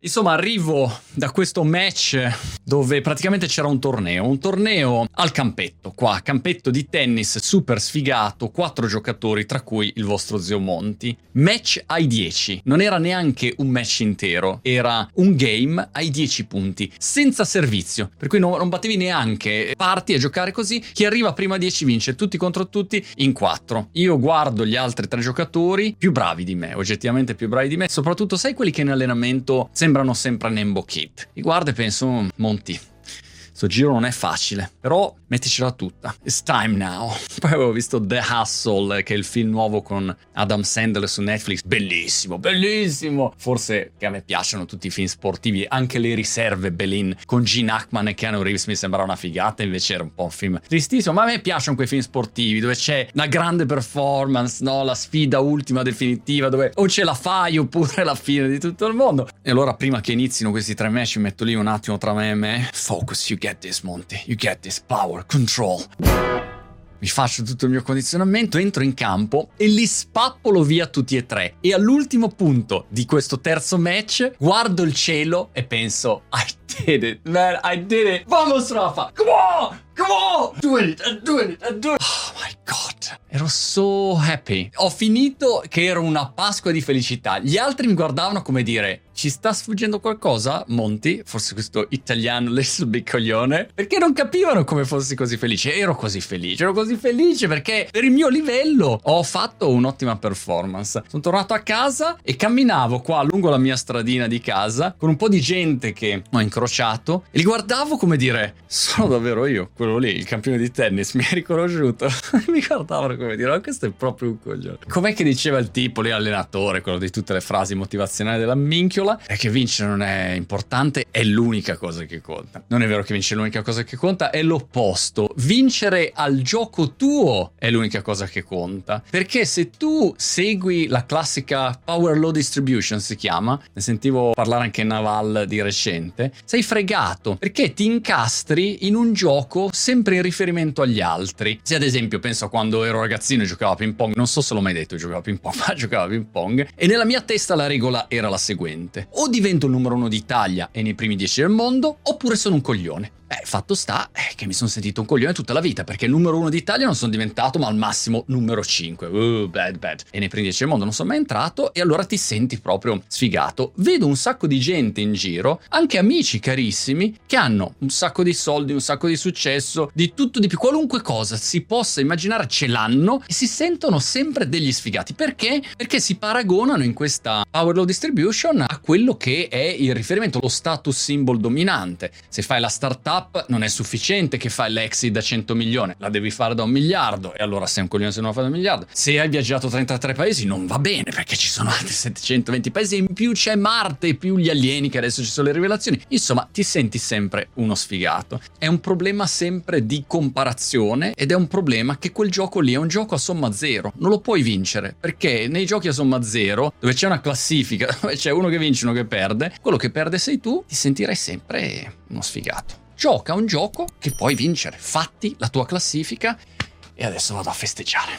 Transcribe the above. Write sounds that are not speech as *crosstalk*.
Insomma, arrivo da questo match dove praticamente c'era un torneo, un torneo al campetto, qua, campetto di tennis super sfigato, quattro giocatori, tra cui il vostro zio Monti. Match ai 10, non era neanche un match intero, era un game ai 10 punti, senza servizio, per cui non, non battevi neanche, parti a giocare così, chi arriva prima a 10 vince, tutti contro tutti in 4. Io guardo gli altri tre giocatori più bravi di me, oggettivamente più bravi di me, soprattutto sai quelli che in allenamento sembrano sempre Nembo Kid. Li guardo e penso, mm, Monti, Sto giro non è facile, però metticela tutta. It's time now. *laughs* Poi avevo visto The Hustle, che è il film nuovo con Adam Sandler su Netflix. Bellissimo, bellissimo. Forse che a me piacciono tutti i film sportivi, anche le riserve Belin con Gene Hackman e Keanu Reeves mi sembra una figata, invece era un po' un film tristissimo. Ma a me piacciono quei film sportivi dove c'è una grande performance, no? La sfida ultima definitiva, dove o ce la fai oppure la fine di tutto il mondo. E allora, prima che inizino questi tre match, metto lì un attimo tra me e me. Focus, you get this, Monty. You get this power, control. Mi faccio tutto il mio condizionamento, entro in campo e li spappolo via tutti e tre. E all'ultimo punto di questo terzo match guardo il cielo e penso I did it, man, I did it. Vamos Rafa, come on, come on, do it, doing it, doing it. Ero so happy. Ho finito che era una Pasqua di felicità. Gli altri mi guardavano come dire ci sta sfuggendo qualcosa, Monti? Forse questo italiano little big coglione? Perché non capivano come fossi così felice. Ero così felice, ero così felice perché per il mio livello ho fatto un'ottima performance. Sono tornato a casa e camminavo qua lungo la mia stradina di casa con un po' di gente che ho incrociato e li guardavo come dire sono davvero io, quello lì, il campione di tennis, mi hai riconosciuto. *laughs* mi guardavano come dire ma questo è proprio un coglione. Com'è che diceva il tipo lì allenatore, quello di tutte le frasi motivazionali della minchiola? è che vincere non è importante, è l'unica cosa che conta. Non è vero che vincere è l'unica cosa che conta, è l'opposto. Vincere al gioco tuo è l'unica cosa che conta. Perché se tu segui la classica power law distribution, si chiama, ne sentivo parlare anche Naval di recente, sei fregato perché ti incastri in un gioco sempre in riferimento agli altri. Se ad esempio penso a quando ero ragazzino e giocavo a ping pong, non so se l'ho mai detto, giocavo a ping pong, *laughs* ma giocavo a ping pong e nella mia testa la regola era la seguente. O divento il numero uno d'Italia e nei primi dieci del mondo, oppure sono un coglione. Eh, fatto sta eh, che mi sono sentito un coglione tutta la vita, perché numero uno d'Italia non sono diventato, ma al massimo numero 5. Uh, bad, bad. E nei primi dieci del mondo non sono mai entrato, e allora ti senti proprio sfigato. Vedo un sacco di gente in giro, anche amici carissimi, che hanno un sacco di soldi, un sacco di successo, di tutto, di più, qualunque cosa si possa immaginare ce l'hanno e si sentono sempre degli sfigati. Perché? Perché si paragonano in questa power law distribution a quello che è il riferimento, lo status symbol dominante. Se fai la startup, up non è sufficiente che fai l'exit da 100 milioni, la devi fare da un miliardo e allora sei un coglione se non la fai da un miliardo. Se hai viaggiato 33 paesi non va bene perché ci sono altri 720 paesi in più c'è Marte, più gli alieni che adesso ci sono le rivelazioni. Insomma, ti senti sempre uno sfigato. È un problema sempre di comparazione ed è un problema che quel gioco lì è un gioco a somma zero. Non lo puoi vincere perché nei giochi a somma zero, dove c'è una classifica, *laughs* dove c'è uno che vince e uno che perde, quello che perde sei tu, ti sentirai sempre uno sfigato gioca un gioco che puoi vincere. Fatti la tua classifica e adesso vado a festeggiare.